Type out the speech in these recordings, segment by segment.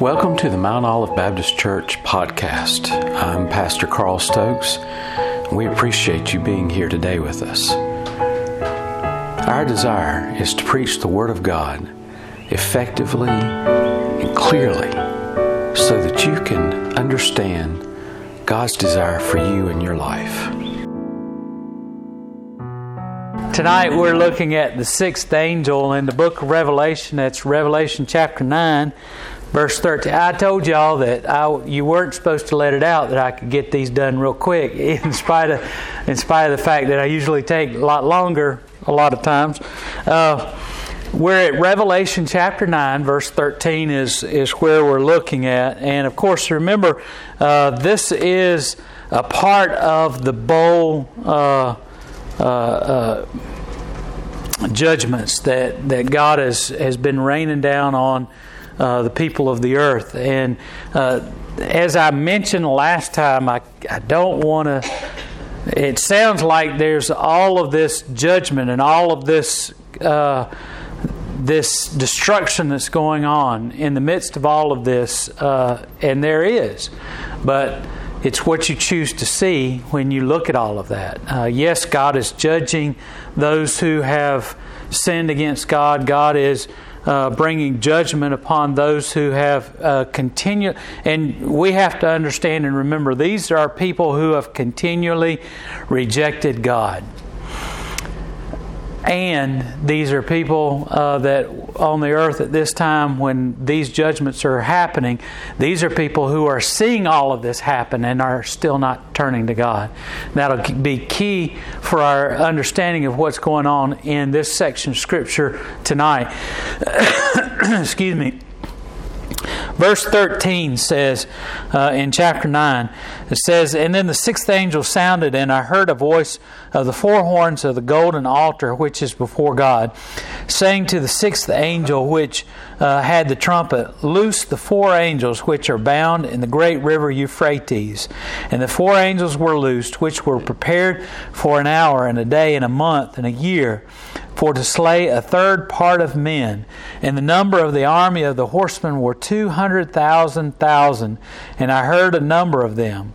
Welcome to the Mount Olive Baptist Church podcast. I'm Pastor Carl Stokes. We appreciate you being here today with us. Our desire is to preach the Word of God effectively and clearly so that you can understand God's desire for you in your life. Tonight we're looking at the sixth angel in the book of Revelation. That's Revelation chapter 9, verse 13. I told y'all that I, you weren't supposed to let it out that I could get these done real quick, in spite of, in spite of the fact that I usually take a lot longer a lot of times. Uh, we're at Revelation chapter 9, verse 13 is, is where we're looking at. And of course, remember, uh, this is a part of the bowl. Uh, uh, uh, judgments that, that God has, has been raining down on uh, the people of the earth. And uh, as I mentioned last time, I, I don't want to. It sounds like there's all of this judgment and all of this uh, this destruction that's going on in the midst of all of this, uh, and there is, but it's what you choose to see when you look at all of that. Uh, yes, God is judging those who have sinned against God. God is uh, bringing judgment upon those who have uh, continued. And we have to understand and remember these are people who have continually rejected God. And these are people uh, that on the earth at this time when these judgments are happening, these are people who are seeing all of this happen and are still not turning to God. That'll be key for our understanding of what's going on in this section of Scripture tonight. Excuse me. Verse 13 says uh, in chapter 9, it says, And then the sixth angel sounded, and I heard a voice of the four horns of the golden altar which is before God, saying to the sixth angel which uh, had the trumpet, Loose the four angels which are bound in the great river Euphrates. And the four angels were loosed, which were prepared for an hour, and a day, and a month, and a year for to slay a third part of men. And the number of the army of the horsemen were two hundred thousand thousand, and I heard a number of them.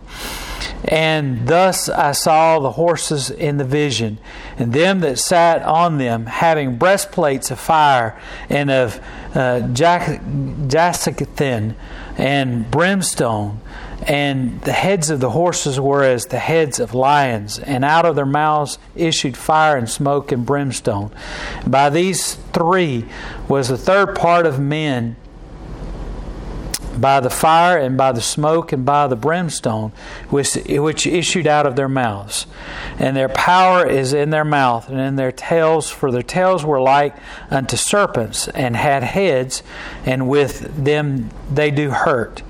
And thus I saw the horses in the vision, and them that sat on them, having breastplates of fire and of uh, and brimstone and the heads of the horses were as the heads of lions, and out of their mouths issued fire and smoke and brimstone. By these three was the third part of men by the fire and by the smoke and by the brimstone which, which issued out of their mouths. And their power is in their mouth and in their tails, for their tails were like unto serpents and had heads, and with them they do hurt.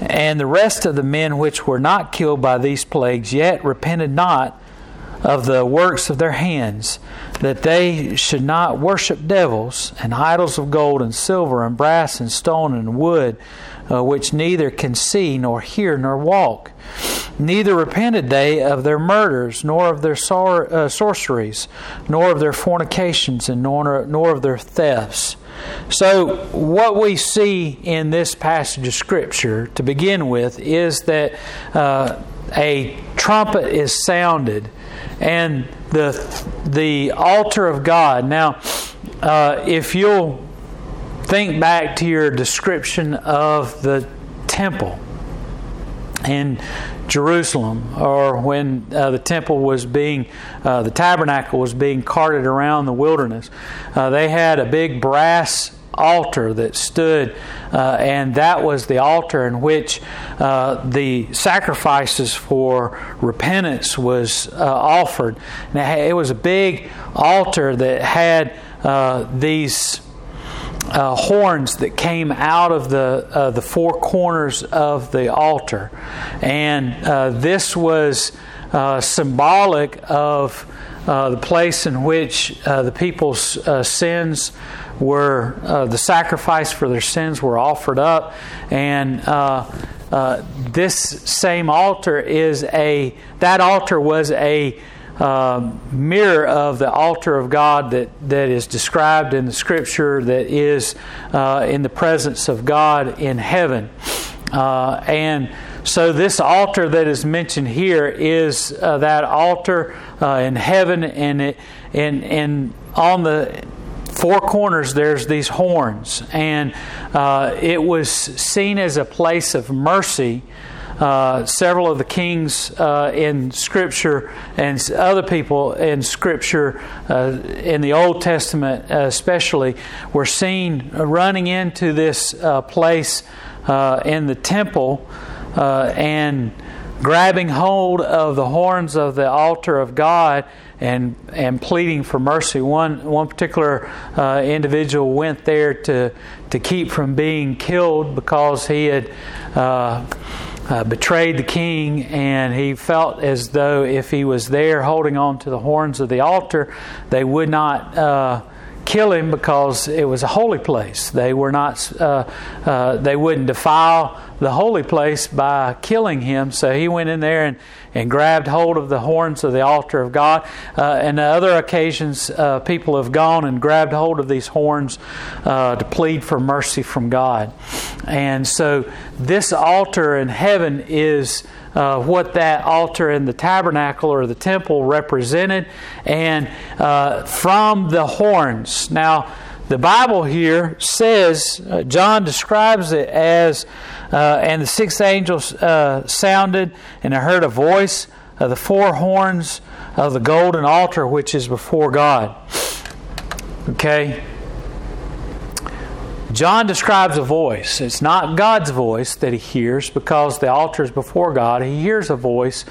And the rest of the men which were not killed by these plagues yet repented not of the works of their hands, that they should not worship devils and idols of gold and silver and brass and stone and wood, uh, which neither can see nor hear nor walk. Neither repented they of their murders, nor of their sor- uh, sorceries, nor of their fornications, and nor, nor of their thefts. So, what we see in this passage of Scripture to begin with is that uh, a trumpet is sounded and the, the altar of God. Now, uh, if you'll think back to your description of the temple in Jerusalem, or when uh, the temple was being, uh, the tabernacle was being carted around the wilderness, uh, they had a big brass altar that stood, uh, and that was the altar in which uh, the sacrifices for repentance was uh, offered. Now, it was a big altar that had these uh, horns that came out of the uh, the four corners of the altar, and uh, this was uh, symbolic of uh, the place in which uh, the people's sins were the sacrifice for their sins were offered up, and this same altar is a that altar was a uh, mirror of the altar of God that, that is described in the scripture that is uh, in the presence of God in heaven. Uh, and so, this altar that is mentioned here is uh, that altar uh, in heaven, and, it, and, and on the four corners there's these horns, and uh, it was seen as a place of mercy uh, several of the kings uh, in Scripture and other people in Scripture, uh, in the Old Testament especially, were seen running into this uh, place uh, in the temple and grabbing hold of the horns of the altar of God and and pleading for mercy. One one particular uh, individual went there to to keep from being killed because he had. Uh, uh, betrayed the king, and he felt as though if he was there holding on to the horns of the altar, they would not uh, kill him because it was a holy place. They were not. Uh, uh they wouldn't defile the holy place by killing him. So he went in there and and grabbed hold of the horns of the altar of God. Uh, and other occasions, uh, people have gone and grabbed hold of these horns uh, to plead for mercy from God. And so this altar in heaven is. Uh, what that altar in the tabernacle or the temple represented, and uh, from the horns. Now, the Bible here says, uh, John describes it as uh, and the sixth angel uh, sounded, and I heard a voice of the four horns of the golden altar which is before God. Okay? John describes a voice. It's not God's voice that he hears because the altar is before God. He hears a voice,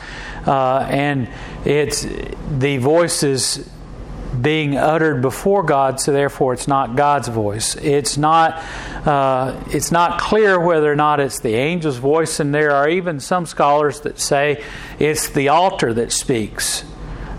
uh, and it's the voice is being uttered before God, so therefore it's not God's voice. It's not uh, it's not clear whether or not it's the angel's voice, and there are even some scholars that say it's the altar that speaks.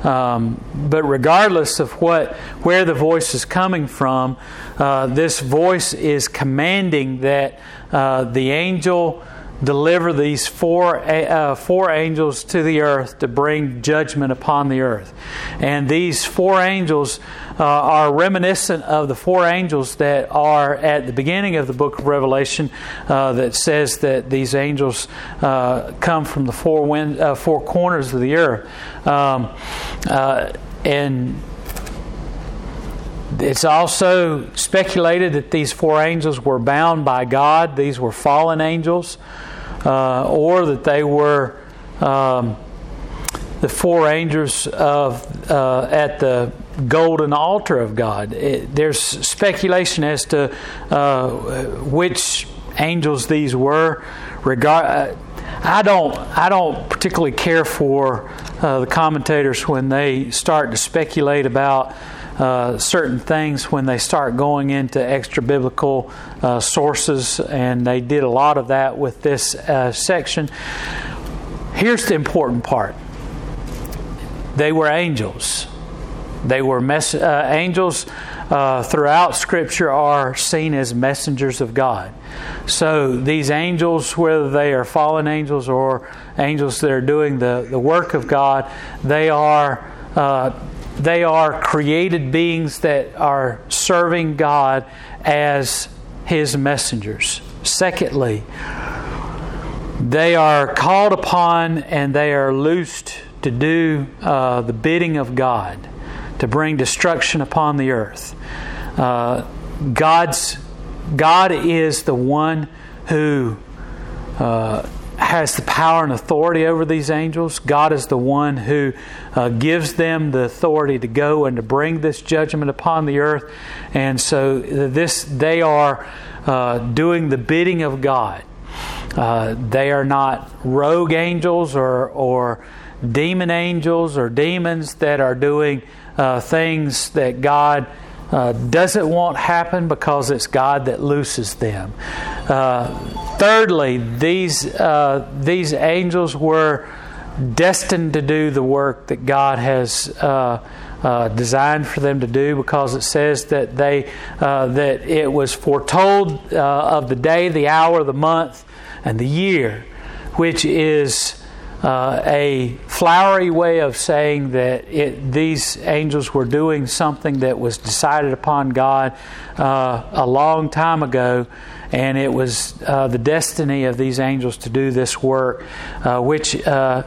Um, but regardless of what where the voice is coming from, uh, this voice is commanding that uh, the angel deliver these four, uh, four angels to the earth to bring judgment upon the earth. And these four angels uh, are reminiscent of the four angels that are at the beginning of the book of Revelation uh, that says that these angels uh, come from the four, wind, uh, four corners of the earth. Um, uh, and it's also speculated that these four angels were bound by God. These were fallen angels uh, or that they were um, the four angels of uh, at the golden altar of God. It, there's speculation as to uh, which angels these were. Regard, uh, I don't. I don't particularly care for uh, the commentators when they start to speculate about uh, certain things when they start going into extra biblical uh, sources, and they did a lot of that with this uh, section. Here's the important part they were angels. They were mess- uh, angels uh, throughout Scripture are seen as messengers of God. So these angels, whether they are fallen angels or angels that are doing the, the work of God, they are uh, they are created beings that are serving God as His messengers. Secondly, they are called upon and they are loosed to do uh, the bidding of God, to bring destruction upon the earth. Uh, God's God is the one who uh, has the power and authority over these angels. God is the one who uh, gives them the authority to go and to bring this judgment upon the earth. And so this they are uh, doing the bidding of God. Uh, they are not rogue angels or or demon angels or demons that are doing uh, things that God uh, doesn't want happen because it's God that looses them. Uh, thirdly, these uh, these angels were destined to do the work that God has. Uh, uh, designed for them to do because it says that they uh, that it was foretold of the day, the hour, the month, and the year, which is uh, a flowery way of saying that it, these angels were doing something that was decided upon God uh, a long time ago, and it was uh, the destiny of these angels to do this work, uh, which uh,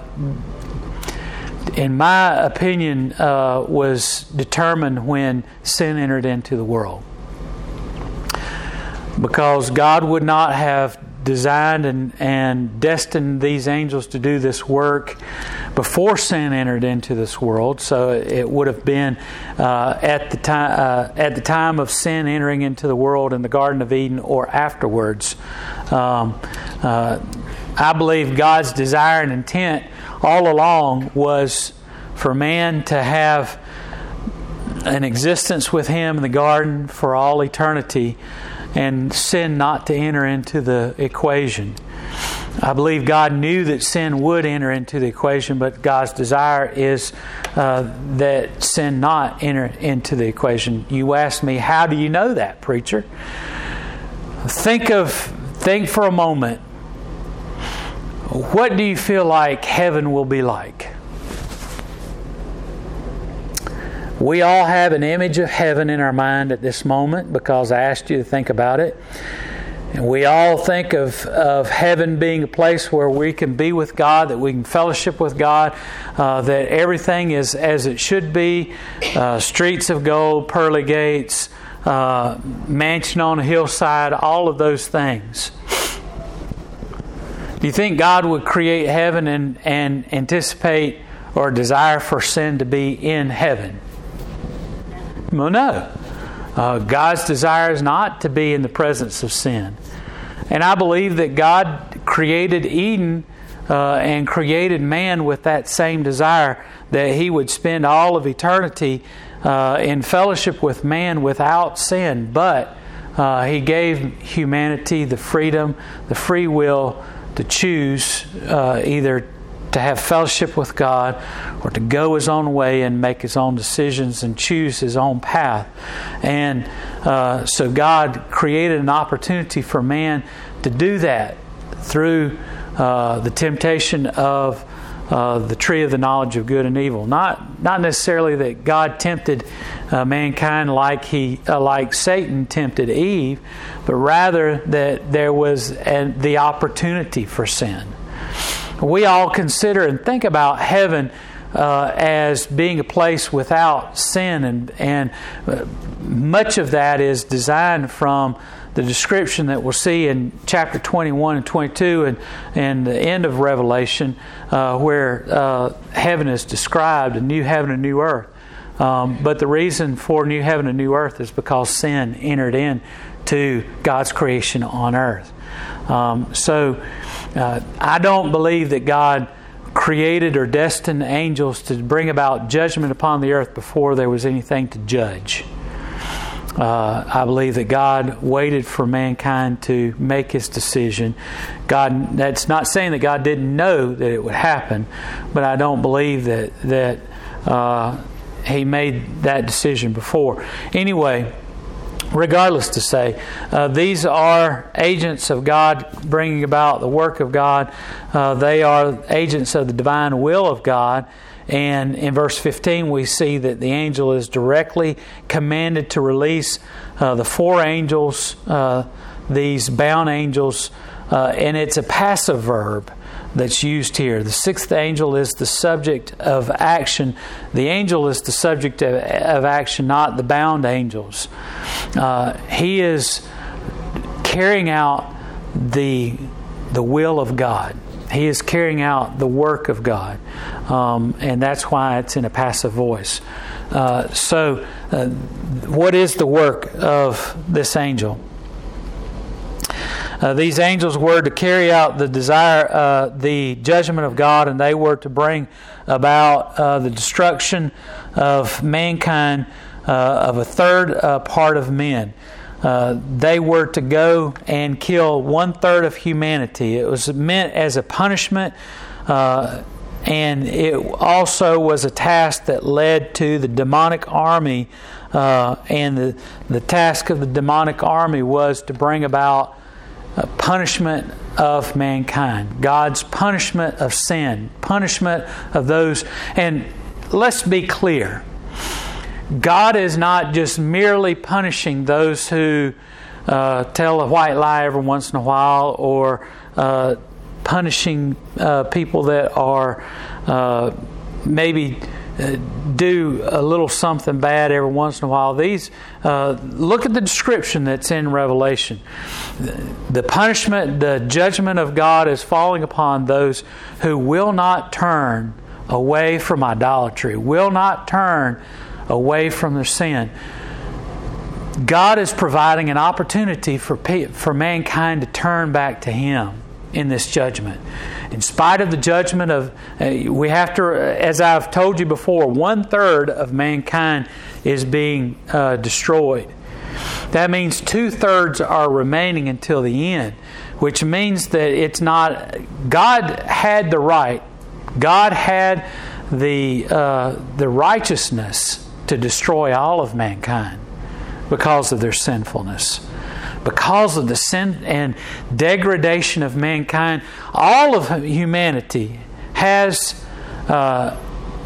in my opinion, uh, was determined when sin entered into the world. Because God would not have designed and, and destined these angels to do this work before sin entered into this world. So it would have been uh, at the time uh, at the time of sin entering into the world in the Garden of Eden or afterwards. Um, uh, I believe God's desire and intent all along was for man to have an existence with Him in the garden for all eternity and sin not to enter into the equation. I believe God knew that sin would enter into the equation, but God's desire is uh, that sin not enter into the equation. You ask me, how do you know that, preacher? Think of think for a moment. What do you feel like heaven will be like? We all have an image of heaven in our mind at this moment because I asked you to think about it. And we all think of, of heaven being a place where we can be with God, that we can fellowship with God, uh, that everything is as it should be uh, streets of gold, pearly gates, uh, mansion on a hillside, all of those things. Do you think God would create heaven and, and anticipate or desire for sin to be in heaven? Well, no. Uh, God's desire is not to be in the presence of sin. And I believe that God created Eden uh, and created man with that same desire that he would spend all of eternity uh, in fellowship with man without sin. But uh, he gave humanity the freedom, the free will to choose uh, either to have fellowship with God or to go his own way and make his own decisions and choose his own path. And uh, so God created an opportunity for man to do that through uh, the temptation of. Uh, the tree of the knowledge of good and evil. Not not necessarily that God tempted uh, mankind like he uh, like Satan tempted Eve, but rather that there was an, the opportunity for sin we all consider and think about heaven uh, as being a place without sin, and, and uh, much of that is designed from the description that we'll see in chapter 21 and 22 and, and the end of Revelation, uh, where uh, heaven is described a new heaven and new earth. Um, but the reason for new heaven and new earth is because sin entered in to God's creation on earth. Um, so uh, I don't believe that God created or destined angels to bring about judgment upon the earth before there was anything to judge. Uh, I believe that God waited for mankind to make his decision. God, that's not saying that God didn't know that it would happen, but I don't believe that that uh, He made that decision before. Anyway, regardless to say. Uh, these are agents of God bringing about the work of God. Uh, they are agents of the divine will of God. And in verse 15, we see that the angel is directly commanded to release uh, the four angels, uh, these bound angels, uh, and it's a passive verb that's used here. The sixth angel is the subject of action. The angel is the subject of, of action, not the bound angels. Uh, he is carrying out the the will of God. He is carrying out the work of God, um, and that's why it's in a passive voice. Uh, so, uh, what is the work of this angel? Uh, these angels were to carry out the desire, uh, the judgment of God, and they were to bring about uh, the destruction of mankind, uh, of a third uh, part of men. Uh, they were to go and kill one third of humanity. It was meant as a punishment, and it also was a task that led to the demonic army. and the, the task of the demonic army was to bring about uh, punishment of mankind, God's punishment of sin, punishment of those. And let's be clear God is not just merely punishing those who uh, tell a white lie every once in a while or uh, punishing uh, people that are uh, maybe uh, do a little something bad every once in a while. These uh, look at the description that's in Revelation. The punishment, the judgment of God is falling upon those who will not turn away from idolatry, will not turn away from their sin. God is providing an opportunity for, for mankind to turn back to Him in this judgment. In spite of the judgment of, uh, we have to, as I've told you before, one third of mankind is being uh, destroyed. That means two thirds are remaining until the end, which means that it's not, God had the right, God had the, uh, the righteousness to destroy all of mankind because of their sinfulness because of the sin and degradation of mankind, all of humanity has uh,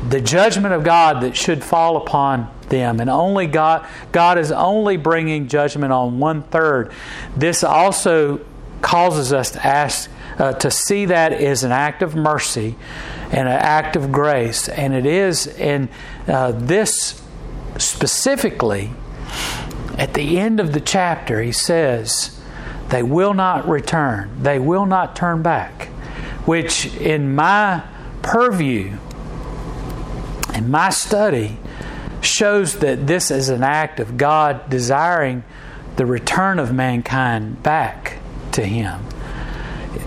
the judgment of God that should fall upon them, and only God God is only bringing judgment on one third. This also causes us to ask uh, to see that as an act of mercy and an act of grace, and it is in uh, this specifically at the end of the chapter, he says, They will not return, they will not turn back, which in my purview, in my study, shows that this is an act of God desiring the return of mankind back to Him.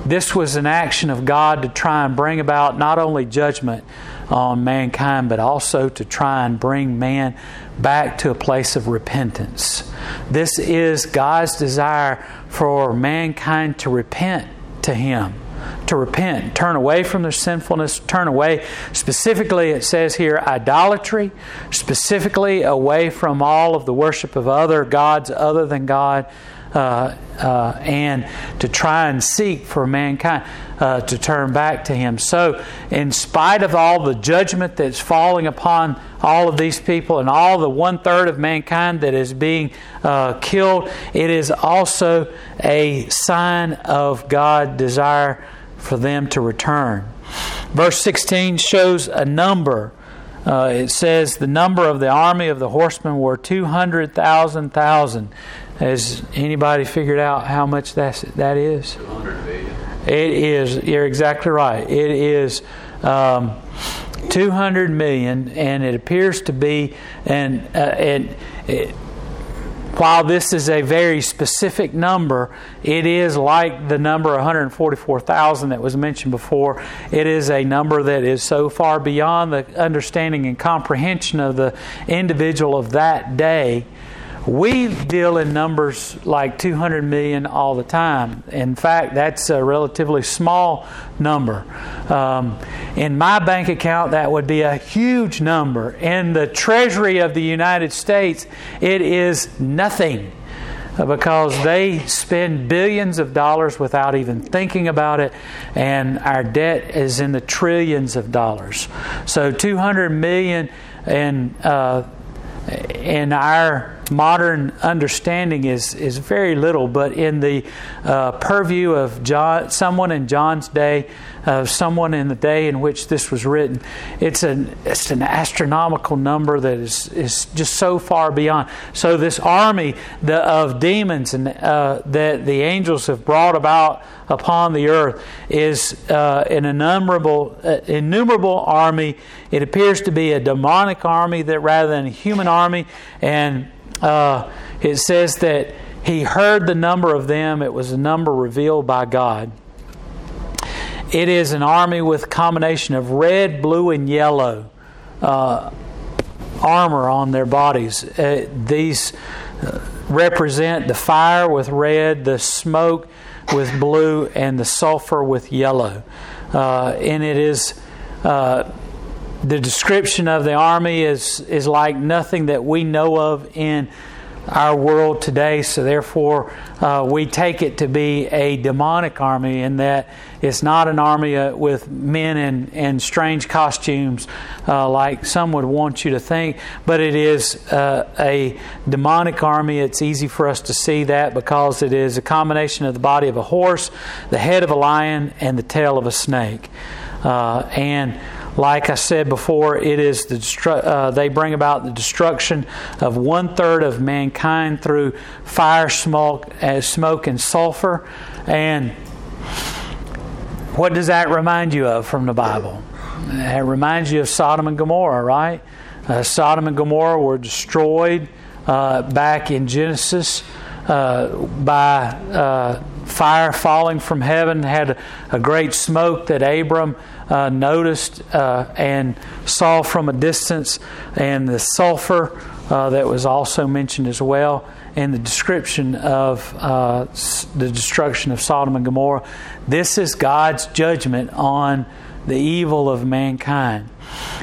This was an action of God to try and bring about not only judgment on mankind, but also to try and bring man back to a place of repentance. This is God's desire for mankind to repent to Him. To repent, turn away from their sinfulness, turn away. Specifically, it says here idolatry, specifically away from all of the worship of other gods other than God, uh, uh, and to try and seek for mankind uh, to turn back to Him. So, in spite of all the judgment that's falling upon all of these people and all the one third of mankind that is being uh, killed, it is also a sign of God's desire for them to return. Verse 16 shows a number. Uh, it says the number of the army of the horsemen were 200,000 thousand. Has anybody figured out how much that's, that is? 200 billion. It is, you're exactly right. It is um, 200 million, and it appears to be, and, uh, and it, while this is a very specific number, it is like the number 144,000 that was mentioned before. It is a number that is so far beyond the understanding and comprehension of the individual of that day we deal in numbers like 200 million all the time. In fact, that's a relatively small number. Um, in my bank account, that would be a huge number. In the Treasury of the United States, it is nothing because they spend billions of dollars without even thinking about it, and our debt is in the trillions of dollars. So, 200 million in uh, in our modern understanding is, is very little, but in the uh, purview of John, someone in John's day, uh, someone in the day in which this was written, it's an, it's an astronomical number that is, is just so far beyond. So, this army the, of demons and, uh, that the angels have brought about upon the earth is uh, an innumerable, uh, innumerable army. It appears to be a demonic army that rather than a human army, and uh, it says that he heard the number of them. It was a number revealed by God. It is an army with a combination of red, blue, and yellow uh, armor on their bodies. Uh, these uh, represent the fire with red, the smoke with blue, and the sulfur with yellow. Uh, and it is uh, the description of the army is, is like nothing that we know of in our world today, so therefore uh, we take it to be a demonic army in that it's not an army uh, with men in, in strange costumes uh, like some would want you to think, but it is uh, a demonic army. It's easy for us to see that because it is a combination of the body of a horse, the head of a lion, and the tail of a snake. Uh, and like I said before, it is the destru- uh, they bring about the destruction of one third of mankind through fire, smoke, uh, smoke, and sulfur. And what does that remind you of from the Bible? It reminds you of Sodom and Gomorrah, right? Uh, Sodom and Gomorrah were destroyed uh, back in Genesis uh, by uh, fire falling from heaven, had a, great smoke that Abram uh, noticed uh, and saw from a distance, and the sulfur uh, that was also mentioned as well, and the description of uh, the destruction of Sodom and Gomorrah. This is God's judgment on the evil of mankind.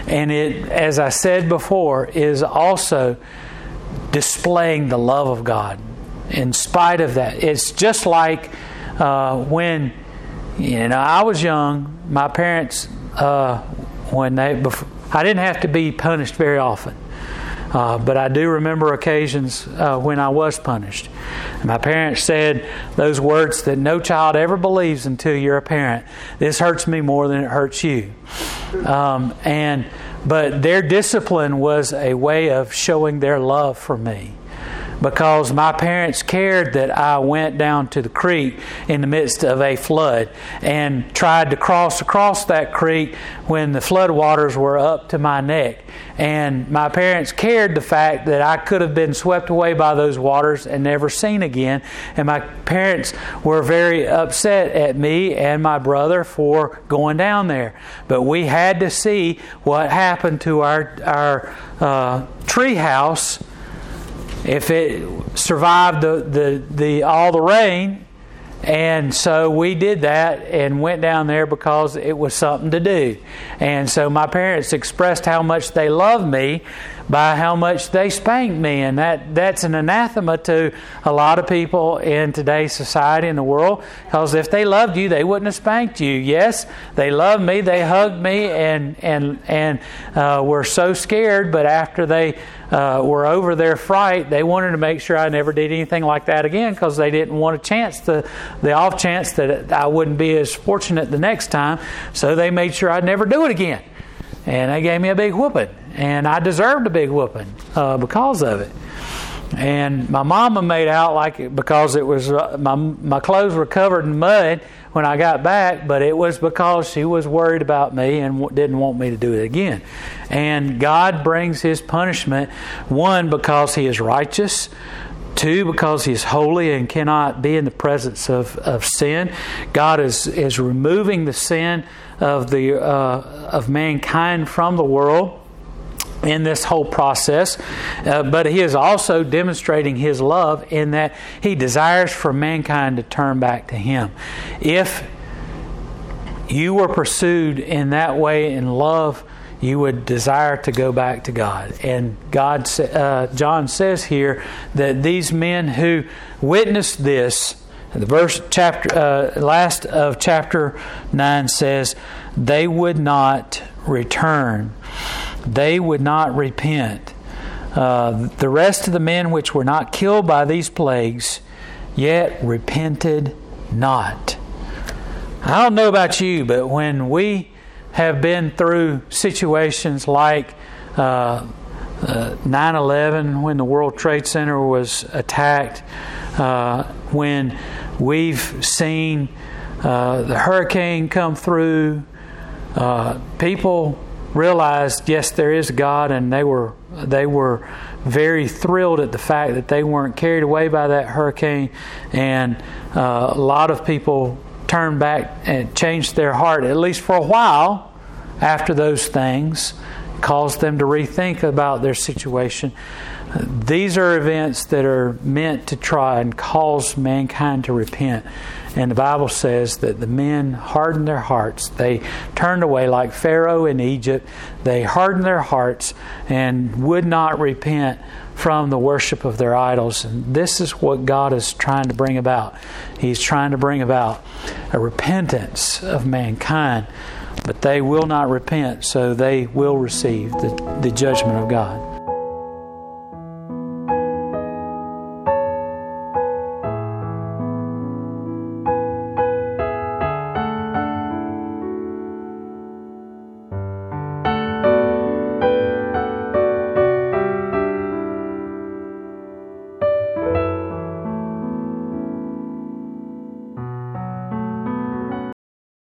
And it, as I said before, is also displaying the love of God. In spite of that, it's just like uh, when you know I was young my parents, uh, when they, before, I didn't have to be punished very often. Uh, but I do remember occasions uh, when I was punished. My parents said those words that no child ever believes until you're a parent. This hurts me more than it hurts you. Um, and but their discipline was a way of showing their love for me because my parents cared that I went down to the creek in the midst of a flood and tried to cross across that creek when the flood waters were up to my neck. And my parents cared the fact that I could have been swept away by those waters and never seen again. And my parents were very upset at me and my brother for going down there. But we had to see what happened to our our uh, tree house if it survived the, the, the all the rain. And so we did that and went down there because it was something to do. And so my parents expressed how much they loved me by how much they spanked me. And that, that's an anathema to a lot of people in today's society in the world because if they loved you, they wouldn't have spanked you. Yes, they loved me, they hugged me, and, and, and uh, were so scared, but after they uh, were over their fright, they wanted to make sure I never did anything like that again because they didn't want a chance, to, the off chance that I wouldn't be as fortunate the next time. So they made sure I'd never do it again. And they gave me a big whooping and I deserved a big whooping uh, because of it. And my mama made out like it because it was uh, my my clothes were covered in mud when I got back, but it was because she was worried about me and w- didn't want me to do it again. And God brings His punishment one because He is righteous. Two, because he is holy and cannot be in the presence of, of sin. God is, is removing the sin of, the, uh, of mankind from the world in this whole process, uh, but he is also demonstrating his love in that he desires for mankind to turn back to him. If you were pursued in that way in love, you would desire to go back to God. And God, uh, John says here that these men who witnessed this, the verse chapter uh, last of chapter nine says, they would not return they would not repent. Uh, the rest of the men which were not killed by these plagues yet repented not. I don't know about you, but when we have been through situations like uh, uh, 9 11, when the World Trade Center was attacked, uh, when we've seen uh, the hurricane come through, uh, people realized, yes, there is God, and they were they were very thrilled at the fact that they weren't carried away by that hurricane, and uh, a lot of people turned back and changed their heart, at least for a while, after those things, caused them to rethink about their situation. These are events that are meant to try and cause mankind to repent. And the Bible says that the men hardened their hearts. They turned away like Pharaoh in Egypt. They hardened their hearts and would not repent from the worship of their idols. And this is what God is trying to bring about. He's trying to bring about a repentance of mankind, but they will not repent, so they will receive the, the judgment of God.